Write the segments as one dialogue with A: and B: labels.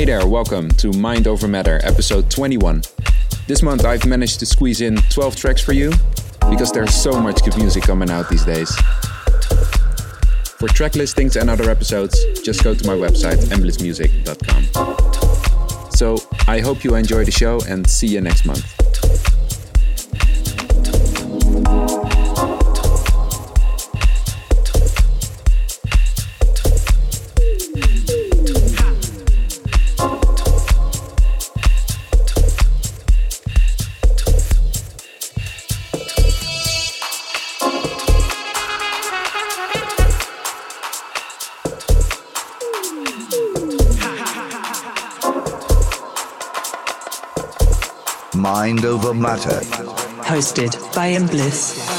A: Hey there, welcome to Mind Over Matter, episode 21. This month I've managed to squeeze in 12 tracks for you because there's so much good music coming out these days. For track listings and other episodes, just go to my website, emblissmusic.com. So I hope you enjoy the show and see you next month.
B: Over matter.
C: Hosted by Embliss.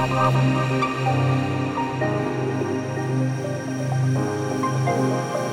C: Thank you.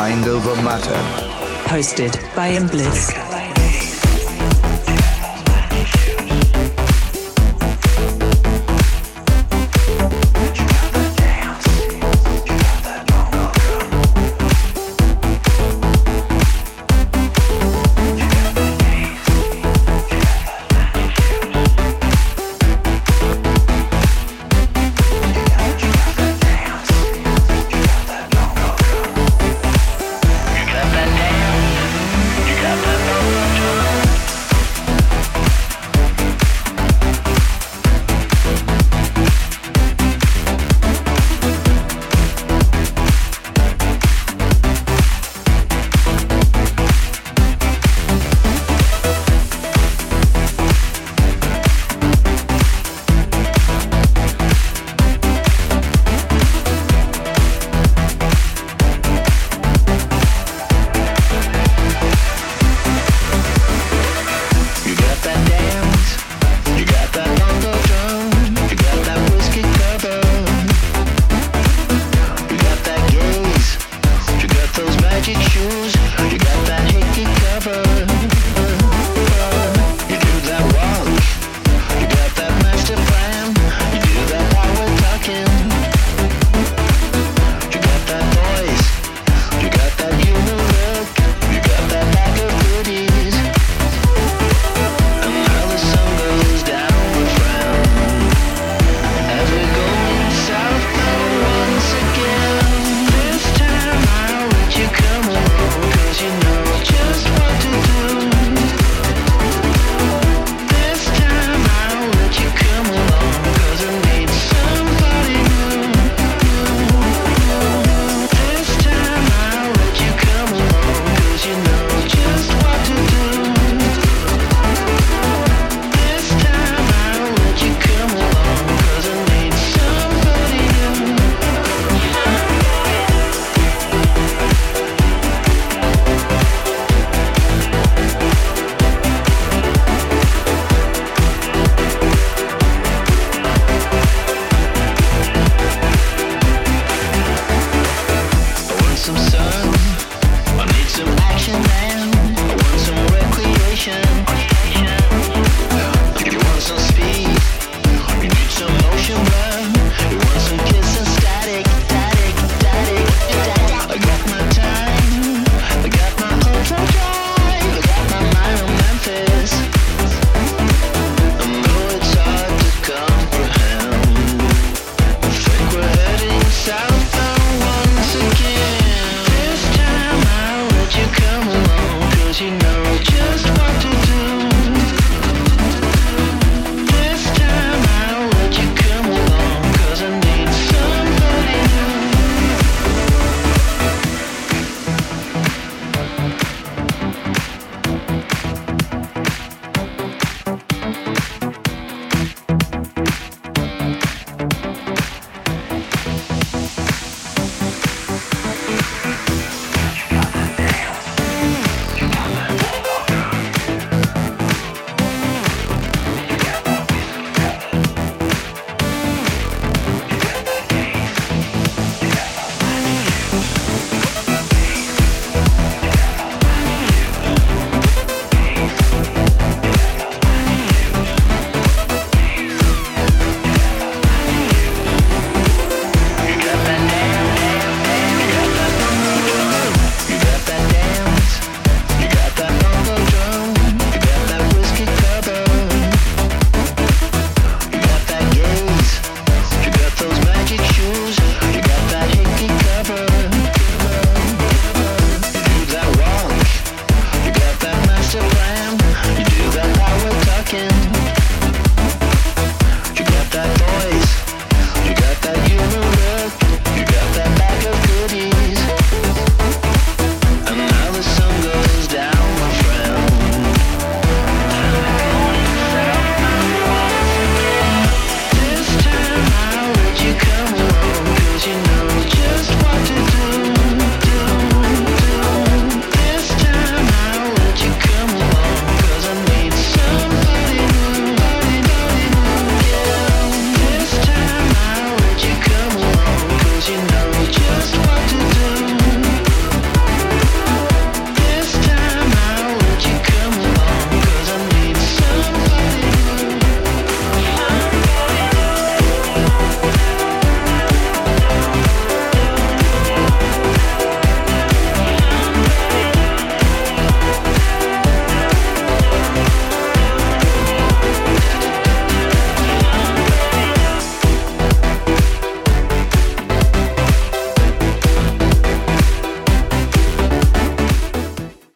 B: Over matter.
C: Hosted by Embliss.